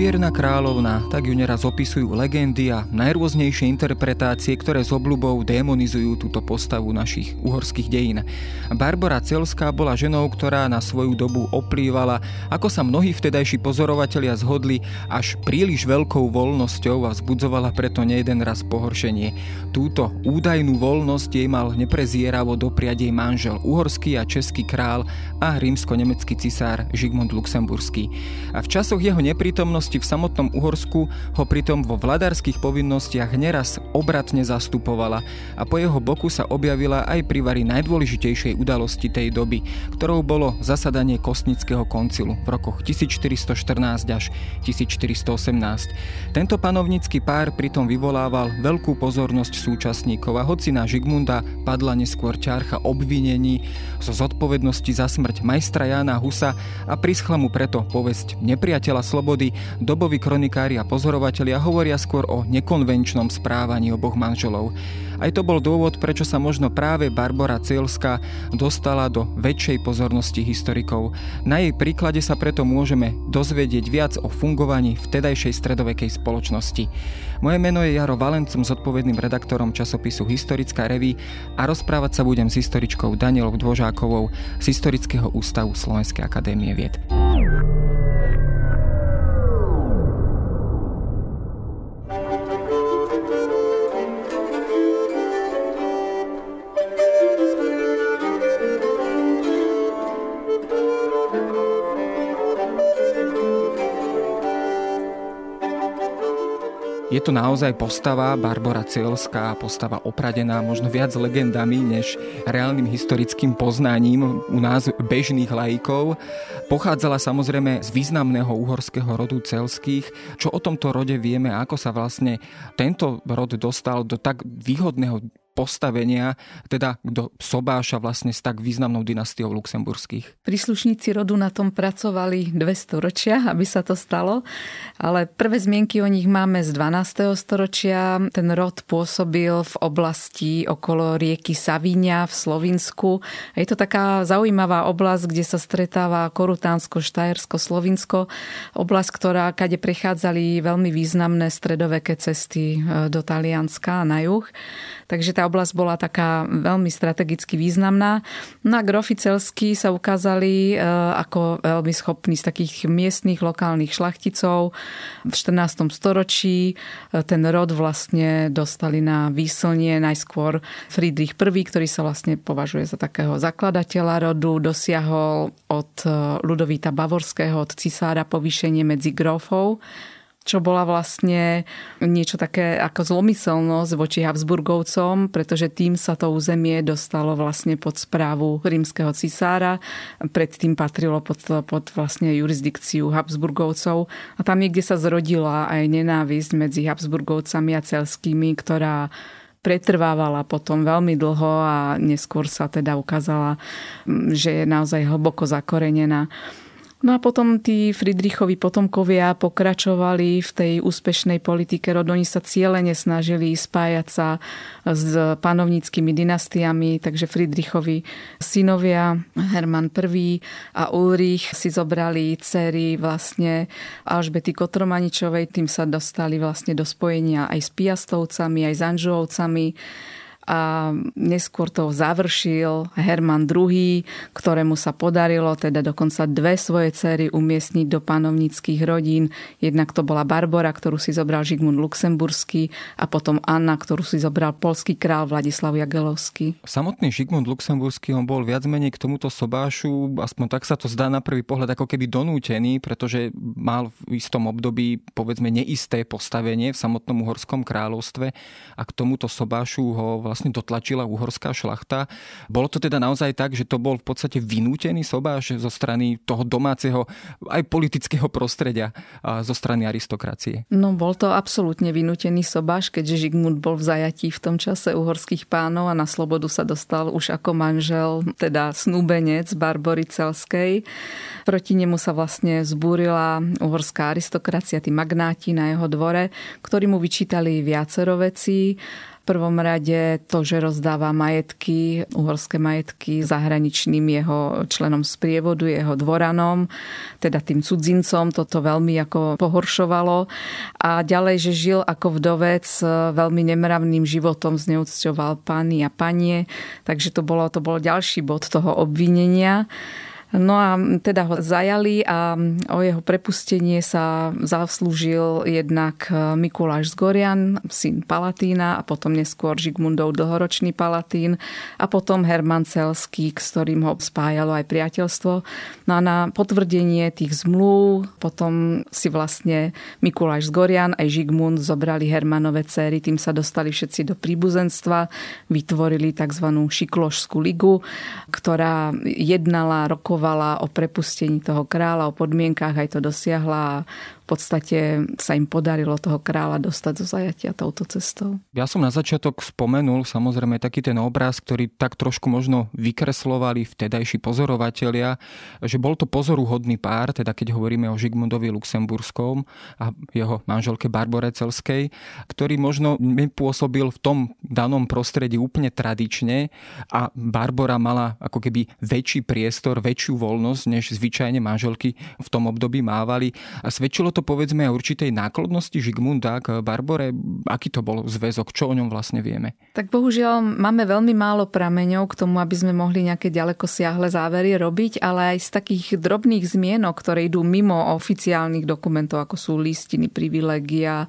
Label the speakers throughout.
Speaker 1: Čierna kráľovna, tak ju neraz opisujú legendy a najrôznejšie interpretácie, ktoré s obľubou demonizujú túto postavu našich uhorských dejín. Barbara Celská bola ženou, ktorá na svoju dobu oplývala, ako sa mnohí vtedajší pozorovatelia zhodli, až príliš veľkou voľnosťou a vzbudzovala preto nejeden raz pohoršenie. Túto údajnú voľnosť jej mal neprezieravo dopriať jej manžel, uhorský a český král a rímsko-nemecký cisár Žigmund Luxemburský. A v časoch jeho neprítomnosti v samotnom Uhorsku ho pritom vo vladárskych povinnostiach neraz obratne zastupovala a po jeho boku sa objavila aj pri vari najdôležitejšej udalosti tej doby, ktorou bolo zasadanie Kostnického koncilu v rokoch 1414 až 1418. Tento panovnícky pár pritom vyvolával veľkú pozornosť súčasníkov a hoci na Žigmunda padla neskôr ťarcha obvinení zo zodpovednosti za smrť majstra Jána Husa a prischla mu preto povesť nepriateľa slobody, doboví kronikári a pozorovatelia hovoria skôr o nekonvenčnom správaní oboch manželov. Aj to bol dôvod, prečo sa možno práve Barbara Cielska dostala do väčšej pozornosti historikov. Na jej príklade sa preto môžeme dozvedieť viac o fungovaní vtedajšej stredovekej spoločnosti. Moje meno je Jaro Valencom, zodpovedným redaktorom časopisu Historická reví a rozprávať sa budem s historičkou Danielou Dvožákovou z Historického ústavu Slovenskej akadémie vied. Je to naozaj postava Barbara Cielská, postava opradená možno viac legendami než reálnym historickým poznaním u nás bežných laikov. Pochádzala samozrejme z významného uhorského rodu celských. Čo o tomto rode vieme, ako sa vlastne tento rod dostal do tak výhodného postavenia, teda do sobáša vlastne s tak významnou dynastiou luxemburských.
Speaker 2: Príslušníci rodu na tom pracovali 200 ročia, aby sa to stalo, ale prvé zmienky o nich máme z 12. storočia. Ten rod pôsobil v oblasti okolo rieky Savíňa v Slovinsku. Je to taká zaujímavá oblasť, kde sa stretáva Korutánsko, Štajersko, Slovinsko. Oblasť, ktorá, kade prechádzali veľmi významné stredoveké cesty e, do Talianska na juh. Takže tá oblasť bola taká veľmi strategicky významná. No a sa ukázali e, ako veľmi schopní z takých miestnych lokálnych šlachticov. V 14. storočí e, ten rod vlastne dostali na výslnie najskôr Friedrich I, ktorý sa vlastne považuje za takého zakladateľa rodu, dosiahol od e, Ludovíta Bavorského, od cisára povýšenie medzi grofov čo bola vlastne niečo také ako zlomyselnosť voči Habsburgovcom, pretože tým sa to územie dostalo vlastne pod správu rímskeho cisára. Predtým patrilo pod, pod vlastne jurisdikciu Habsburgovcov. A tam niekde sa zrodila aj nenávisť medzi Habsburgovcami a celskými, ktorá pretrvávala potom veľmi dlho a neskôr sa teda ukázala, že je naozaj hlboko zakorenená. No a potom tí Friedrichovi potomkovia pokračovali v tej úspešnej politike rodu. Oni sa cieľene snažili spájať sa s panovníckými dynastiami, takže Friedrichovi synovia Herman I a Ulrich si zobrali cery vlastne Alžbety Kotromaničovej, tým sa dostali vlastne do spojenia aj s Piastovcami, aj s Anžovcami a neskôr to završil Herman II, ktorému sa podarilo teda dokonca dve svoje cery umiestniť do panovníckých rodín. Jednak to bola Barbora, ktorú si zobral Žigmund Luxemburský a potom Anna, ktorú si zobral polský král Vladislav Jagelovský.
Speaker 1: Samotný Žigmund Luxemburský on bol viac menej k tomuto sobášu, aspoň tak sa to zdá na prvý pohľad, ako keby donútený, pretože mal v istom období povedzme neisté postavenie v samotnom uhorskom kráľovstve a k tomuto sobášu ho vlastne dotlačila uhorská šlachta. Bolo to teda naozaj tak, že to bol v podstate vynútený sobáš zo strany toho domáceho aj politického prostredia zo strany aristokracie?
Speaker 2: No bol to absolútne vynútený sobáš, keďže Žigmund bol v zajatí v tom čase uhorských pánov a na slobodu sa dostal už ako manžel, teda snúbenec Barbory Celskej. Proti nemu sa vlastne zbúrila uhorská aristokracia, tí magnáti na jeho dvore, ktorí mu vyčítali viacero vecí prvom rade to, že rozdáva majetky, uhorské majetky zahraničným jeho členom sprievodu, jeho dvoranom, teda tým cudzincom. Toto veľmi ako pohoršovalo. A ďalej, že žil ako vdovec veľmi nemravným životom, zneúcťoval pány a panie. Takže to bolo, to bolo ďalší bod toho obvinenia. No a teda ho zajali a o jeho prepustenie sa zaslúžil jednak Mikuláš Zgorian, syn Palatína a potom neskôr Žigmundov dlhoročný Palatín a potom Herman Celský, s ktorým ho spájalo aj priateľstvo. No a na potvrdenie tých zmluv potom si vlastne Mikuláš Zgorian aj Žigmund zobrali Hermanové céry, tým sa dostali všetci do príbuzenstva, vytvorili tzv. Šiklošskú ligu, ktorá jednala rokov rokovala o prepustení toho kráľa, o podmienkách, aj to dosiahla a podstate sa im podarilo toho kráľa dostať zo zajatia touto cestou.
Speaker 1: Ja som na začiatok spomenul samozrejme taký ten obraz, ktorý tak trošku možno vykreslovali vtedajší pozorovatelia, že bol to pozoruhodný pár, teda keď hovoríme o Žigmundovi Luxemburskom a jeho manželke Barbore Celskej, ktorý možno nepôsobil v tom danom prostredí úplne tradične a Barbora mala ako keby väčší priestor, väčšiu voľnosť, než zvyčajne manželky v tom období mávali. A svedčilo to to povedzme aj určitej náklodnosti Žigmunda k Barbore? Aký to bol zväzok? Čo o ňom vlastne vieme?
Speaker 2: Tak bohužiaľ máme veľmi málo prameňov k tomu, aby sme mohli nejaké ďaleko siahle závery robiť, ale aj z takých drobných zmienok, ktoré idú mimo oficiálnych dokumentov, ako sú listiny, privilegia,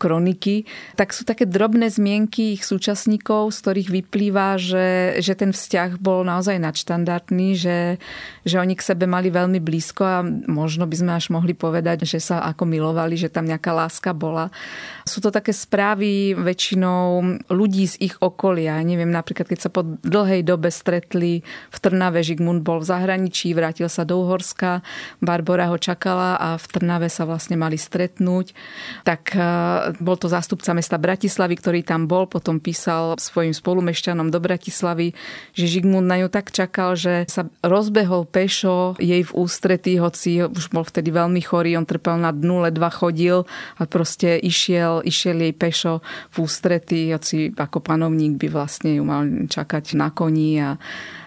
Speaker 2: kroniky, tak sú také drobné zmienky ich súčasníkov, z ktorých vyplýva, že, že ten vzťah bol naozaj nadštandardný, že, že oni k sebe mali veľmi blízko a možno by sme až mohli povedať, že sa ako milovali, že tam nejaká láska bola. Sú to také správy väčšinou ľudí z ich okolia. Neviem, napríklad keď sa po dlhej dobe stretli v Trnave, Žigmund bol v zahraničí, vrátil sa do Uhorska, Barbara ho čakala a v Trnave sa vlastne mali stretnúť. Tak bol to zástupca mesta Bratislavy, ktorý tam bol, potom písal svojim spolumešťanom do Bratislavy, že Žigmund na ňu tak čakal, že sa rozbehol pešo jej v ústretí, hoci už bol vtedy veľmi chorý, on trpel na dnu, ledva chodil a proste išiel, išiel jej pešo v ústretí, hoci ako panovník by vlastne ju mal čakať na koni. A,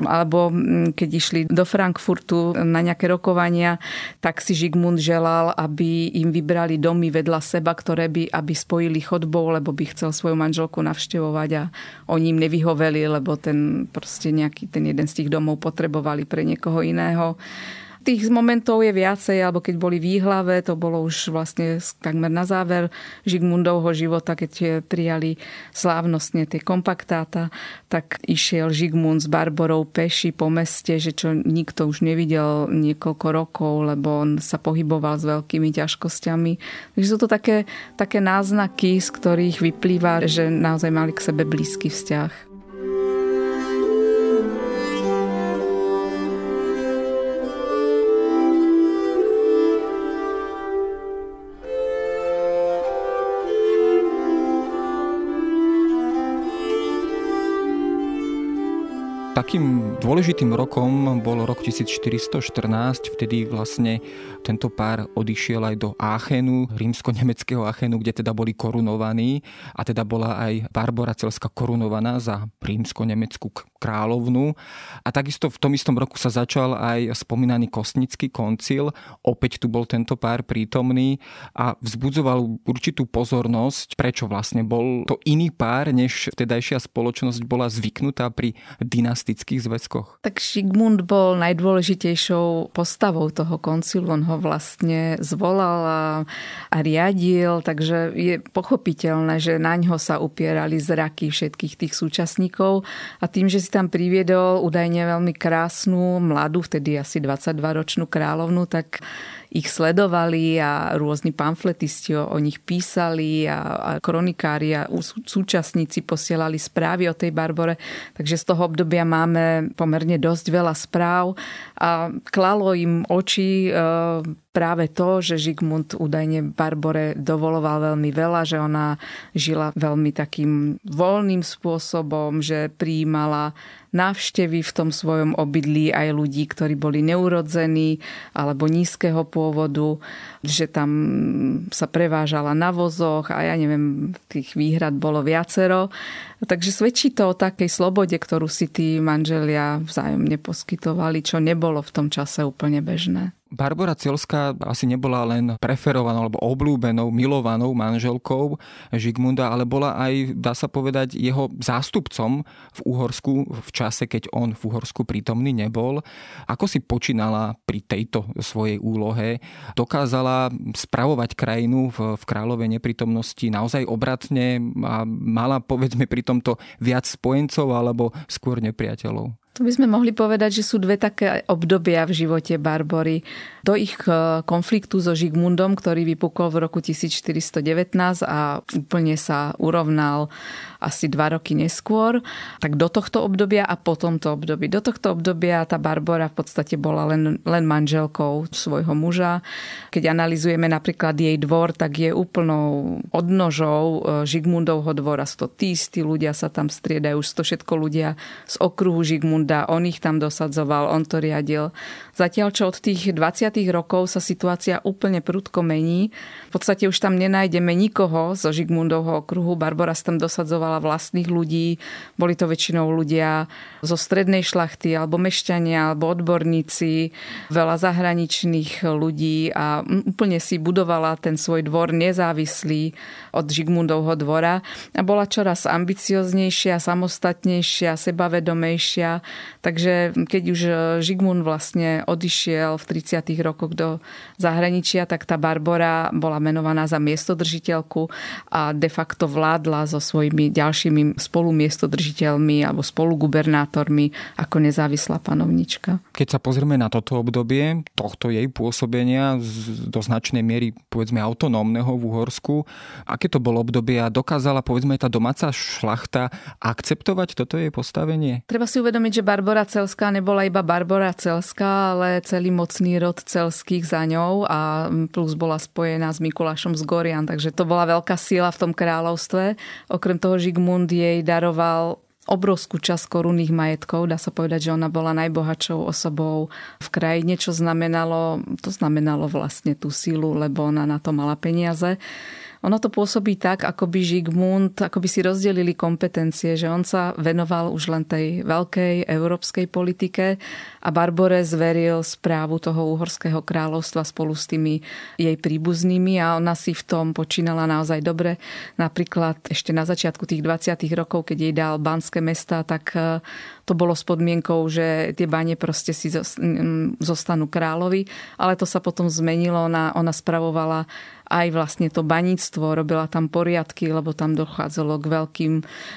Speaker 2: alebo mm, keď išli do Frankfurtu na nejaké rokovania, tak si Žigmund želal, aby im vybrali domy vedľa seba, ktoré by, aby by spojili chodbou, lebo by chcel svoju manželku navštevovať a oni im nevyhoveli, lebo ten proste nejaký ten jeden z tých domov potrebovali pre niekoho iného. Tých momentov je viacej, alebo keď boli výhlave, to bolo už vlastne takmer na záver Žigmundovho života, keď prijali slávnostne tie kompaktáta, tak išiel Žigmund s Barborou peši po meste, že čo nikto už nevidel niekoľko rokov, lebo on sa pohyboval s veľkými ťažkosťami. Takže sú to také, také náznaky, z ktorých vyplýva, že naozaj mali k sebe blízky vzťah.
Speaker 1: Takým dôležitým rokom bol rok 1414, vtedy vlastne tento pár odišiel aj do Aachenu, rímsko-nemeckého Aachenu, kde teda boli korunovaní a teda bola aj Barbara Celská korunovaná za rímsko-nemeckú kráľovnú. A takisto v tom istom roku sa začal aj spomínaný Kostnický koncil. Opäť tu bol tento pár prítomný a vzbudzoval určitú pozornosť, prečo vlastne bol to iný pár, než vtedajšia spoločnosť bola zvyknutá pri dynastických zväzkoch?
Speaker 2: Tak Šigmund bol najdôležitejšou postavou toho koncilu. On ho vlastne zvolal a, a riadil, takže je pochopiteľné, že na ňo sa upierali zraky všetkých tých súčasníkov a tým, že si tam priviedol údajne veľmi krásnu, mladú, vtedy asi 22-ročnú kráľovnu, tak ich sledovali a rôzni pamfletisti o, o nich písali a, a kronikári a súčasníci posielali správy o tej Barbore. Takže z toho obdobia máme pomerne dosť veľa správ a klalo im oči e, práve to, že Žigmund údajne Barbore dovoloval veľmi veľa, že ona žila veľmi takým voľným spôsobom, že prijímala návštevy v tom svojom obydlí aj ľudí, ktorí boli neurodzení alebo nízkeho pôvodu, že tam sa prevážala na vozoch a ja neviem, tých výhrad bolo viacero. Takže svedčí to o takej slobode, ktorú si tí manželia vzájomne poskytovali, čo nebolo v tom čase úplne bežné.
Speaker 1: Barbara Cielská asi nebola len preferovanou alebo obľúbenou, milovanou manželkou Žigmunda, ale bola aj, dá sa povedať, jeho zástupcom v Uhorsku v čase, keď on v Uhorsku prítomný nebol. Ako si počínala pri tejto svojej úlohe? Dokázala spravovať krajinu v, v kráľovej neprítomnosti naozaj obratne a mala povedzme pri tomto viac spojencov alebo skôr nepriateľov?
Speaker 2: Tu by sme mohli povedať, že sú dve také obdobia v živote Barbory. Do ich e, konfliktu so Žigmundom, ktorý vypukol v roku 1419 a úplne sa urovnal asi dva roky neskôr, tak do tohto obdobia a po tomto období. Do tohto obdobia tá Barbora v podstate bola len, len manželkou svojho muža. Keď analizujeme napríklad jej dvor, tak je úplnou odnožou e, Žigmundovho dvora. Sto tí istí ľudia sa tam striedajú, už to všetko ľudia z okruhu Žigmunda. On ich tam dosadzoval, on to riadil. Zatiaľ, čo od tých 20. rokov sa situácia úplne prudko mení. V podstate už tam nenájdeme nikoho zo Žigmundovho okruhu. Barbara sa tam dosadzovala mala vlastných ľudí. Boli to väčšinou ľudia zo strednej šlachty, alebo mešťania, alebo odborníci, veľa zahraničných ľudí a úplne si budovala ten svoj dvor nezávislý od Žigmundovho dvora a bola čoraz ambicioznejšia, samostatnejšia, sebavedomejšia. Takže keď už Žigmund vlastne odišiel v 30. rokoch do zahraničia, tak tá Barbora bola menovaná za miestodržiteľku a de facto vládla so svojimi ďalšími spolumiestodržiteľmi alebo spolugubernátormi ako nezávislá panovnička.
Speaker 1: Keď sa pozrieme na toto obdobie tohto jej pôsobenia do značnej miery povedzme autonómneho v Uhorsku, aké to bolo obdobie a dokázala povedzme tá domáca šlachta akceptovať toto jej postavenie?
Speaker 2: Treba si uvedomiť, že Barbara Celská nebola iba Barbara Celská, ale celý mocný rod celských za ňou a plus bola spojená s Mikulášom z Gorian, takže to bola veľká síla v tom kráľovstve. Okrem toho Žigmund jej daroval obrovskú časť korunných majetkov. Dá sa povedať, že ona bola najbohatšou osobou v krajine, čo znamenalo, to znamenalo vlastne tú sílu, lebo ona na to mala peniaze. Ono to pôsobí tak, ako by Žigmund, ako by si rozdelili kompetencie, že on sa venoval už len tej veľkej európskej politike a Barbore zveril správu toho uhorského kráľovstva spolu s tými jej príbuznými a ona si v tom počínala naozaj dobre. Napríklad ešte na začiatku tých 20. rokov, keď jej dal banské mesta, tak e, to bolo s podmienkou, že tie bane proste si zostanú kráľovi, ale to sa potom zmenilo, ona, ona spravovala aj vlastne to baníctvo, robila tam poriadky, lebo tam dochádzalo k veľkým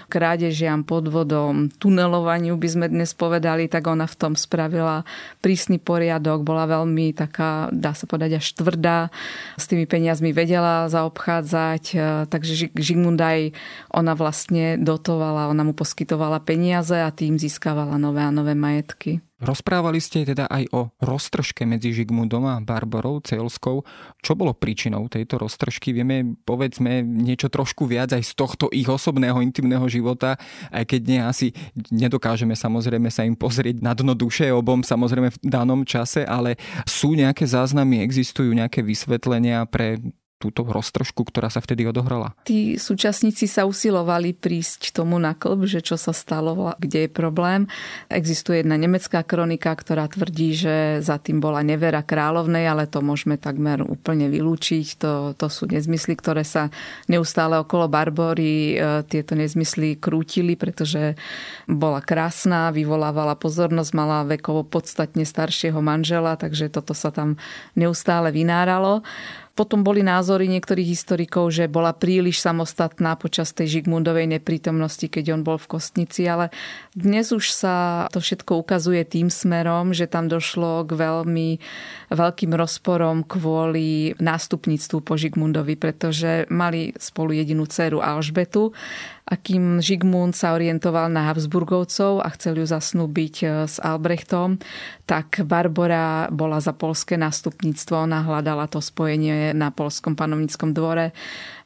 Speaker 2: krádežiam, podvodom, tunelovaniu by sme dnes povedali, tak ona v tom spravila prísny poriadok, bola veľmi taká, dá sa povedať, až tvrdá, s tými peniazmi vedela zaobchádzať, e, takže Žigmundaj ona vlastne dotovala, ona mu poskytovala peniaze a tým získavala nové a nové majetky.
Speaker 1: Rozprávali ste teda aj o roztržke medzi Žigmundom a Barbarou Celskou. Čo bolo príčinou tejto roztržky? Vieme, povedzme, niečo trošku viac aj z tohto ich osobného, intimného života, aj keď nie asi nedokážeme samozrejme sa im pozrieť na dno duše obom samozrejme v danom čase, ale sú nejaké záznamy, existujú nejaké vysvetlenia pre túto roztržku, ktorá sa vtedy odohrala?
Speaker 2: Tí súčasníci sa usilovali prísť tomu na klb, že čo sa stalo, kde je problém. Existuje jedna nemecká kronika, ktorá tvrdí, že za tým bola nevera kráľovnej, ale to môžeme takmer úplne vylúčiť. To, to sú nezmysly, ktoré sa neustále okolo Barbory e, tieto nezmysly krútili, pretože bola krásna, vyvolávala pozornosť, mala vekovo podstatne staršieho manžela, takže toto sa tam neustále vynáralo. Potom boli názory niektorých historikov, že bola príliš samostatná počas tej Žigmundovej neprítomnosti, keď on bol v Kostnici, ale dnes už sa to všetko ukazuje tým smerom, že tam došlo k veľmi veľkým rozporom kvôli nástupníctvu po Žigmundovi, pretože mali spolu jedinú dceru Alžbetu a Žigmund sa orientoval na Habsburgovcov a chcel ju zasnúbiť e, s Albrechtom, tak Barbora bola za polské nástupníctvo, ona hľadala to spojenie na polskom panovníckom dvore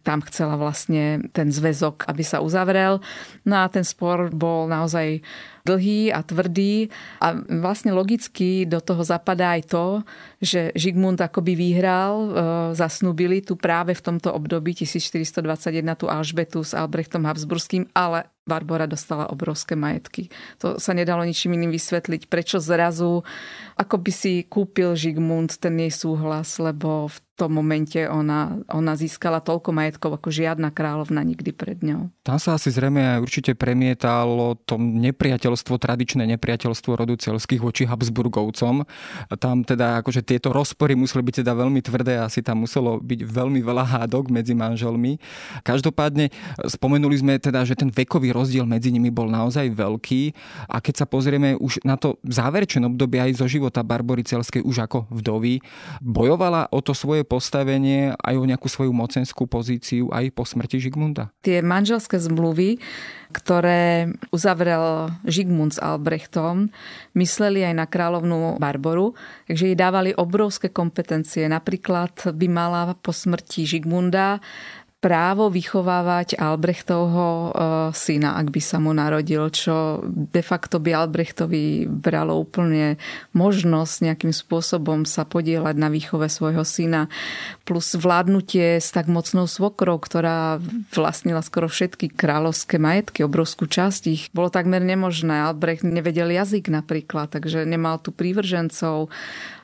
Speaker 2: tam chcela vlastne ten zväzok, aby sa uzavrel. No a ten spor bol naozaj dlhý a tvrdý a vlastne logicky do toho zapadá aj to, že Žigmund akoby vyhral, e, zasnúbili tu práve v tomto období 1421 tú Alžbetu s Albrechtom Habsburským, ale Barbara dostala obrovské majetky. To sa nedalo ničím iným vysvetliť, prečo zrazu ako by si kúpil Žigmund ten jej súhlas, lebo v tom momente ona, ona získala toľko majetkov ako žiadna kráľovna nikdy pred ňou.
Speaker 1: Tam sa asi zrejme aj určite premietalo to nepriateľstvo, tradičné nepriateľstvo rodu celských voči Habsburgovcom. Tam teda akože tieto rozpory museli byť teda veľmi tvrdé, asi tam muselo byť veľmi veľa hádok medzi manželmi. Každopádne spomenuli sme teda, že ten vekový rozdiel medzi nimi bol naozaj veľký a keď sa pozrieme už na to záverečné obdobie aj zo života Barbory Celskej už ako vdovy, bojovala o to svoje postavenie aj o nejakú svoju mocenskú pozíciu aj po smrti Žigmunda?
Speaker 2: Tie manželské zmluvy, ktoré uzavrel Žigmund s Albrechtom, mysleli aj na kráľovnú Barboru, takže jej dávali obrovské kompetencie. Napríklad by mala po smrti Žigmunda právo vychovávať Albrechtovho e, syna, ak by sa mu narodil, čo de facto by Albrechtovi bralo úplne možnosť nejakým spôsobom sa podielať na výchove svojho syna. Plus vládnutie s tak mocnou svokrou, ktorá vlastnila skoro všetky kráľovské majetky, obrovskú časť ich, bolo takmer nemožné. Albrecht nevedel jazyk napríklad, takže nemal tu prívržencov.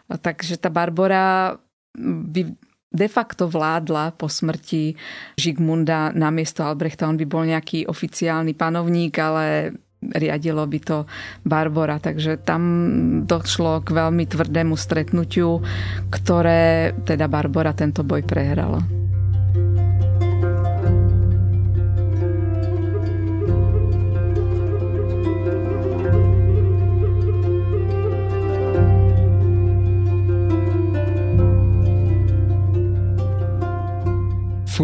Speaker 2: Takže tá Barbora by de facto vládla po smrti Žigmunda namiesto Albrechta. On by bol nejaký oficiálny panovník, ale riadilo by to Barbora. Takže tam došlo k veľmi tvrdému stretnutiu, ktoré teda Barbora tento boj prehrala.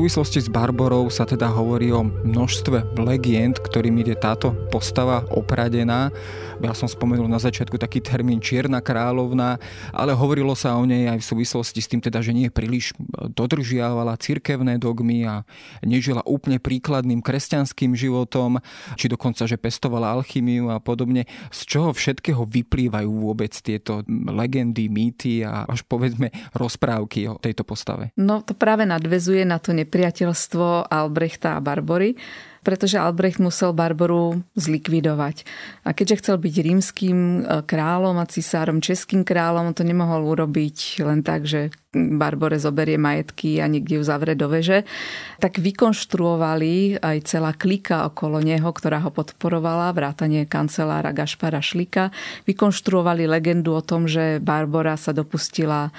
Speaker 1: Súvislosti s Barborou sa teda hovorí o množstve legend, ktorým ide táto postava opradená. Ja som spomenul na začiatku taký termín Čierna kráľovna, ale hovorilo sa o nej aj v súvislosti s tým teda, že nie príliš dodržiavala cirkevné dogmy a nežila úplne príkladným kresťanským životom, či dokonca, že pestovala alchymiu a podobne. Z čoho všetkého vyplývajú vôbec tieto legendy, mýty a až povedzme rozprávky o tejto postave?
Speaker 2: No to práve nadvezuje na to nepriateľstvo Albrechta a Barbory, pretože Albrecht musel Barboru zlikvidovať. A keďže chcel byť rímským e, kráľom a cisárom, českým kráľom, to nemohol urobiť len tak, že Barbore zoberie majetky a niekde ju zavre do veže, tak vykonštruovali aj celá klika okolo neho, ktorá ho podporovala, vrátanie kancelára Gašpara Šlika, vykonštruovali legendu o tom, že Barbora sa dopustila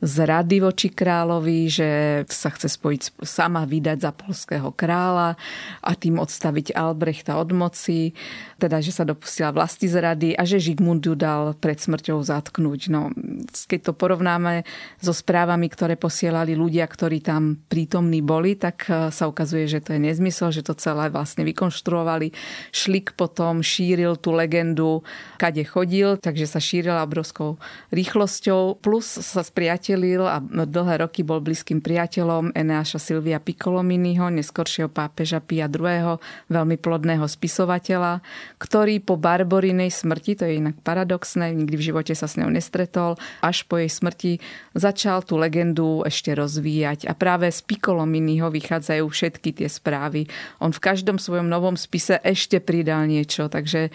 Speaker 2: zrady voči kráľovi, že sa chce spojiť sama vydať za polského kráľa a tým odstaviť Albrechta od moci, teda že sa dopustila vlasti zrady a že Žigmund ju dal pred smrťou zatknúť. No, keď to porovnáme so správami, ktoré posielali ľudia, ktorí tam prítomní boli, tak e, sa ukazuje, že to je nezmysel, že to celé vlastne vykonštruovali. Šlik potom šíril tú legendu, kade chodil, takže sa šírila obrovskou rýchlosťou, plus sa spriatelil a dlhé roky bol blízkym priateľom Eneáša Silvia Piccolominiho, neskoršieho pápeža Pia II., veľmi plodného spisovateľa, ktorý po Barborinej smrti, to je inak paradoxné, nikdy v živote sa s ňou nestretol, až po jej smrti začal tú legendu ešte rozvíjať. A práve z Piccolominiho vychádzajú všetky tie správy. On v každom svojom novom spise ešte pridal niečo, takže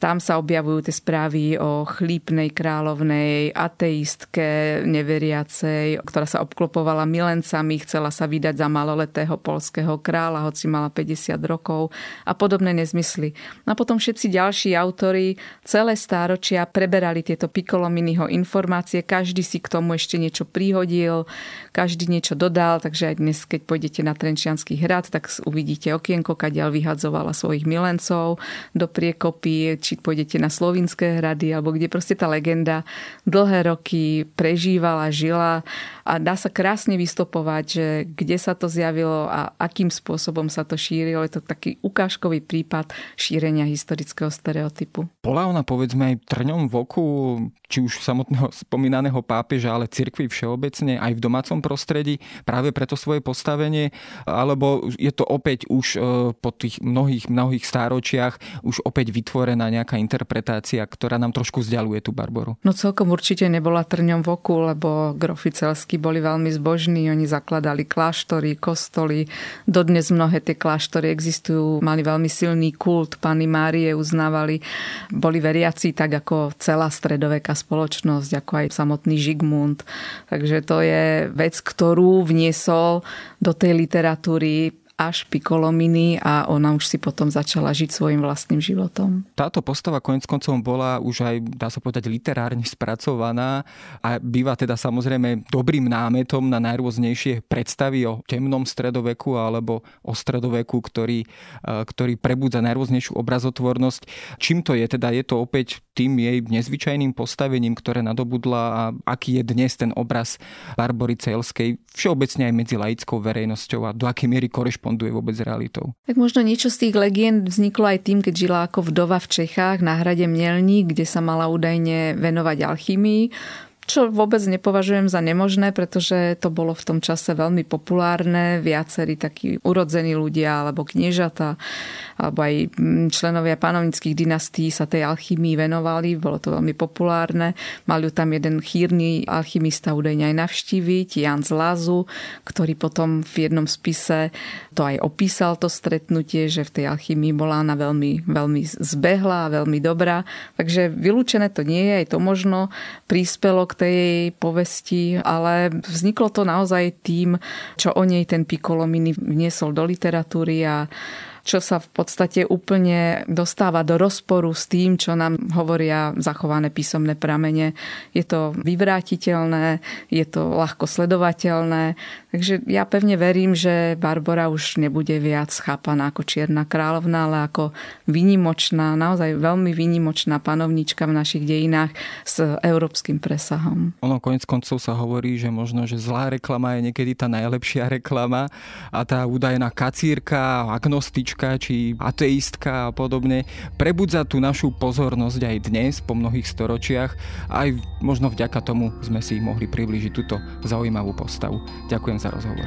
Speaker 2: tam sa objavujú tie správy o chlípnej kráľovnej, ateistke, neveriacej, ktorá sa obklopovala milencami, chcela sa vydať za maloletého polského kráľa, hoci mala 50 rokov a podobné nezmysly. A potom všetci ďalší autori celé stáročia preberali tieto Piccolominiho informácie, každý si k tomu ešte niečo prihodil, každý niečo dodal, takže aj dnes, keď pôjdete na Trenčianský hrad, tak uvidíte okienko, kadiaľ vyhadzovala svojich milencov do priekopy, či pôjdete na Slovinské hrady, alebo kde proste tá legenda dlhé roky prežívala, žila a dá sa krásne vystopovať, že kde sa to zjavilo a akým spôsobom sa to šírilo. Je to taký ukážkový prípad šírenia historického stereotypu.
Speaker 1: Bola ona povedzme aj trňom v oku či už samotného spomínaného pápeža, ale cirkvi všeobecne aj v domácom prostredí práve preto svoje postavenie, alebo je to opäť už e, po tých mnohých, mnohých stáročiach už opäť vytvorená nejaká interpretácia, ktorá nám trošku vzdialuje tú Barboru?
Speaker 2: No celkom určite nebola trňom v oku, lebo groficelsky boli veľmi zbožní, oni zakladali kláštory, kostoly, dodnes mnohé tie kláštory existujú, mali veľmi silný kult, Pany Márie uznávali, boli veriaci tak ako celá stredoveká spoločnosť, ako aj samotný Žigmund. Takže to je vec, ktorú vniesol do tej literatúry až Piccolomini a ona už si potom začala žiť svojim vlastným životom.
Speaker 1: Táto postava konec koncom bola už aj, dá sa povedať, literárne spracovaná a býva teda samozrejme dobrým námetom na najrôznejšie predstavy o temnom stredoveku alebo o stredoveku, ktorý, e, ktorý prebudza najrôznejšiu obrazotvornosť. Čím to je? Teda je to opäť tým jej nezvyčajným postavením, ktoré nadobudla a aký je dnes ten obraz Barbory Celskej všeobecne aj medzi laickou verejnosťou a do akej miery vôbec s realitou.
Speaker 2: Tak možno niečo z tých legend vzniklo aj tým, keď žila ako vdova v Čechách na hrade Mielník, kde sa mala údajne venovať alchymii čo vôbec nepovažujem za nemožné, pretože to bolo v tom čase veľmi populárne. Viacerí takí urodzení ľudia alebo kniežata alebo aj mm, členovia panovnických dynastí sa tej alchymii venovali. Bolo to veľmi populárne. Mali ju tam jeden chýrny alchymista údajne aj navštíviť, Jan z Lazu, ktorý potom v jednom spise to aj opísal to stretnutie, že v tej alchymii bola ona veľmi, veľmi zbehla a veľmi dobrá. Takže vylúčené to nie je, aj to možno prispelo k tej jej povesti, ale vzniklo to naozaj tým, čo o nej ten Piccolomini vniesol do literatúry a čo sa v podstate úplne dostáva do rozporu s tým, čo nám hovoria zachované písomné pramene. Je to vyvrátiteľné, je to ľahko sledovateľné, takže ja pevne verím, že Barbara už nebude viac chápaná ako čierna kráľovna, ale ako vynimočná, naozaj veľmi vynimočná panovnička v našich dejinách s európskym presahom.
Speaker 1: Ono konec koncov sa hovorí, že možno, že zlá reklama je niekedy tá najlepšia reklama a tá údajná kacírka, agnostička katolička či ateistka a podobne, prebudza tú našu pozornosť aj dnes po mnohých storočiach aj možno vďaka tomu sme si mohli priblížiť túto zaujímavú postavu. Ďakujem za rozhovor.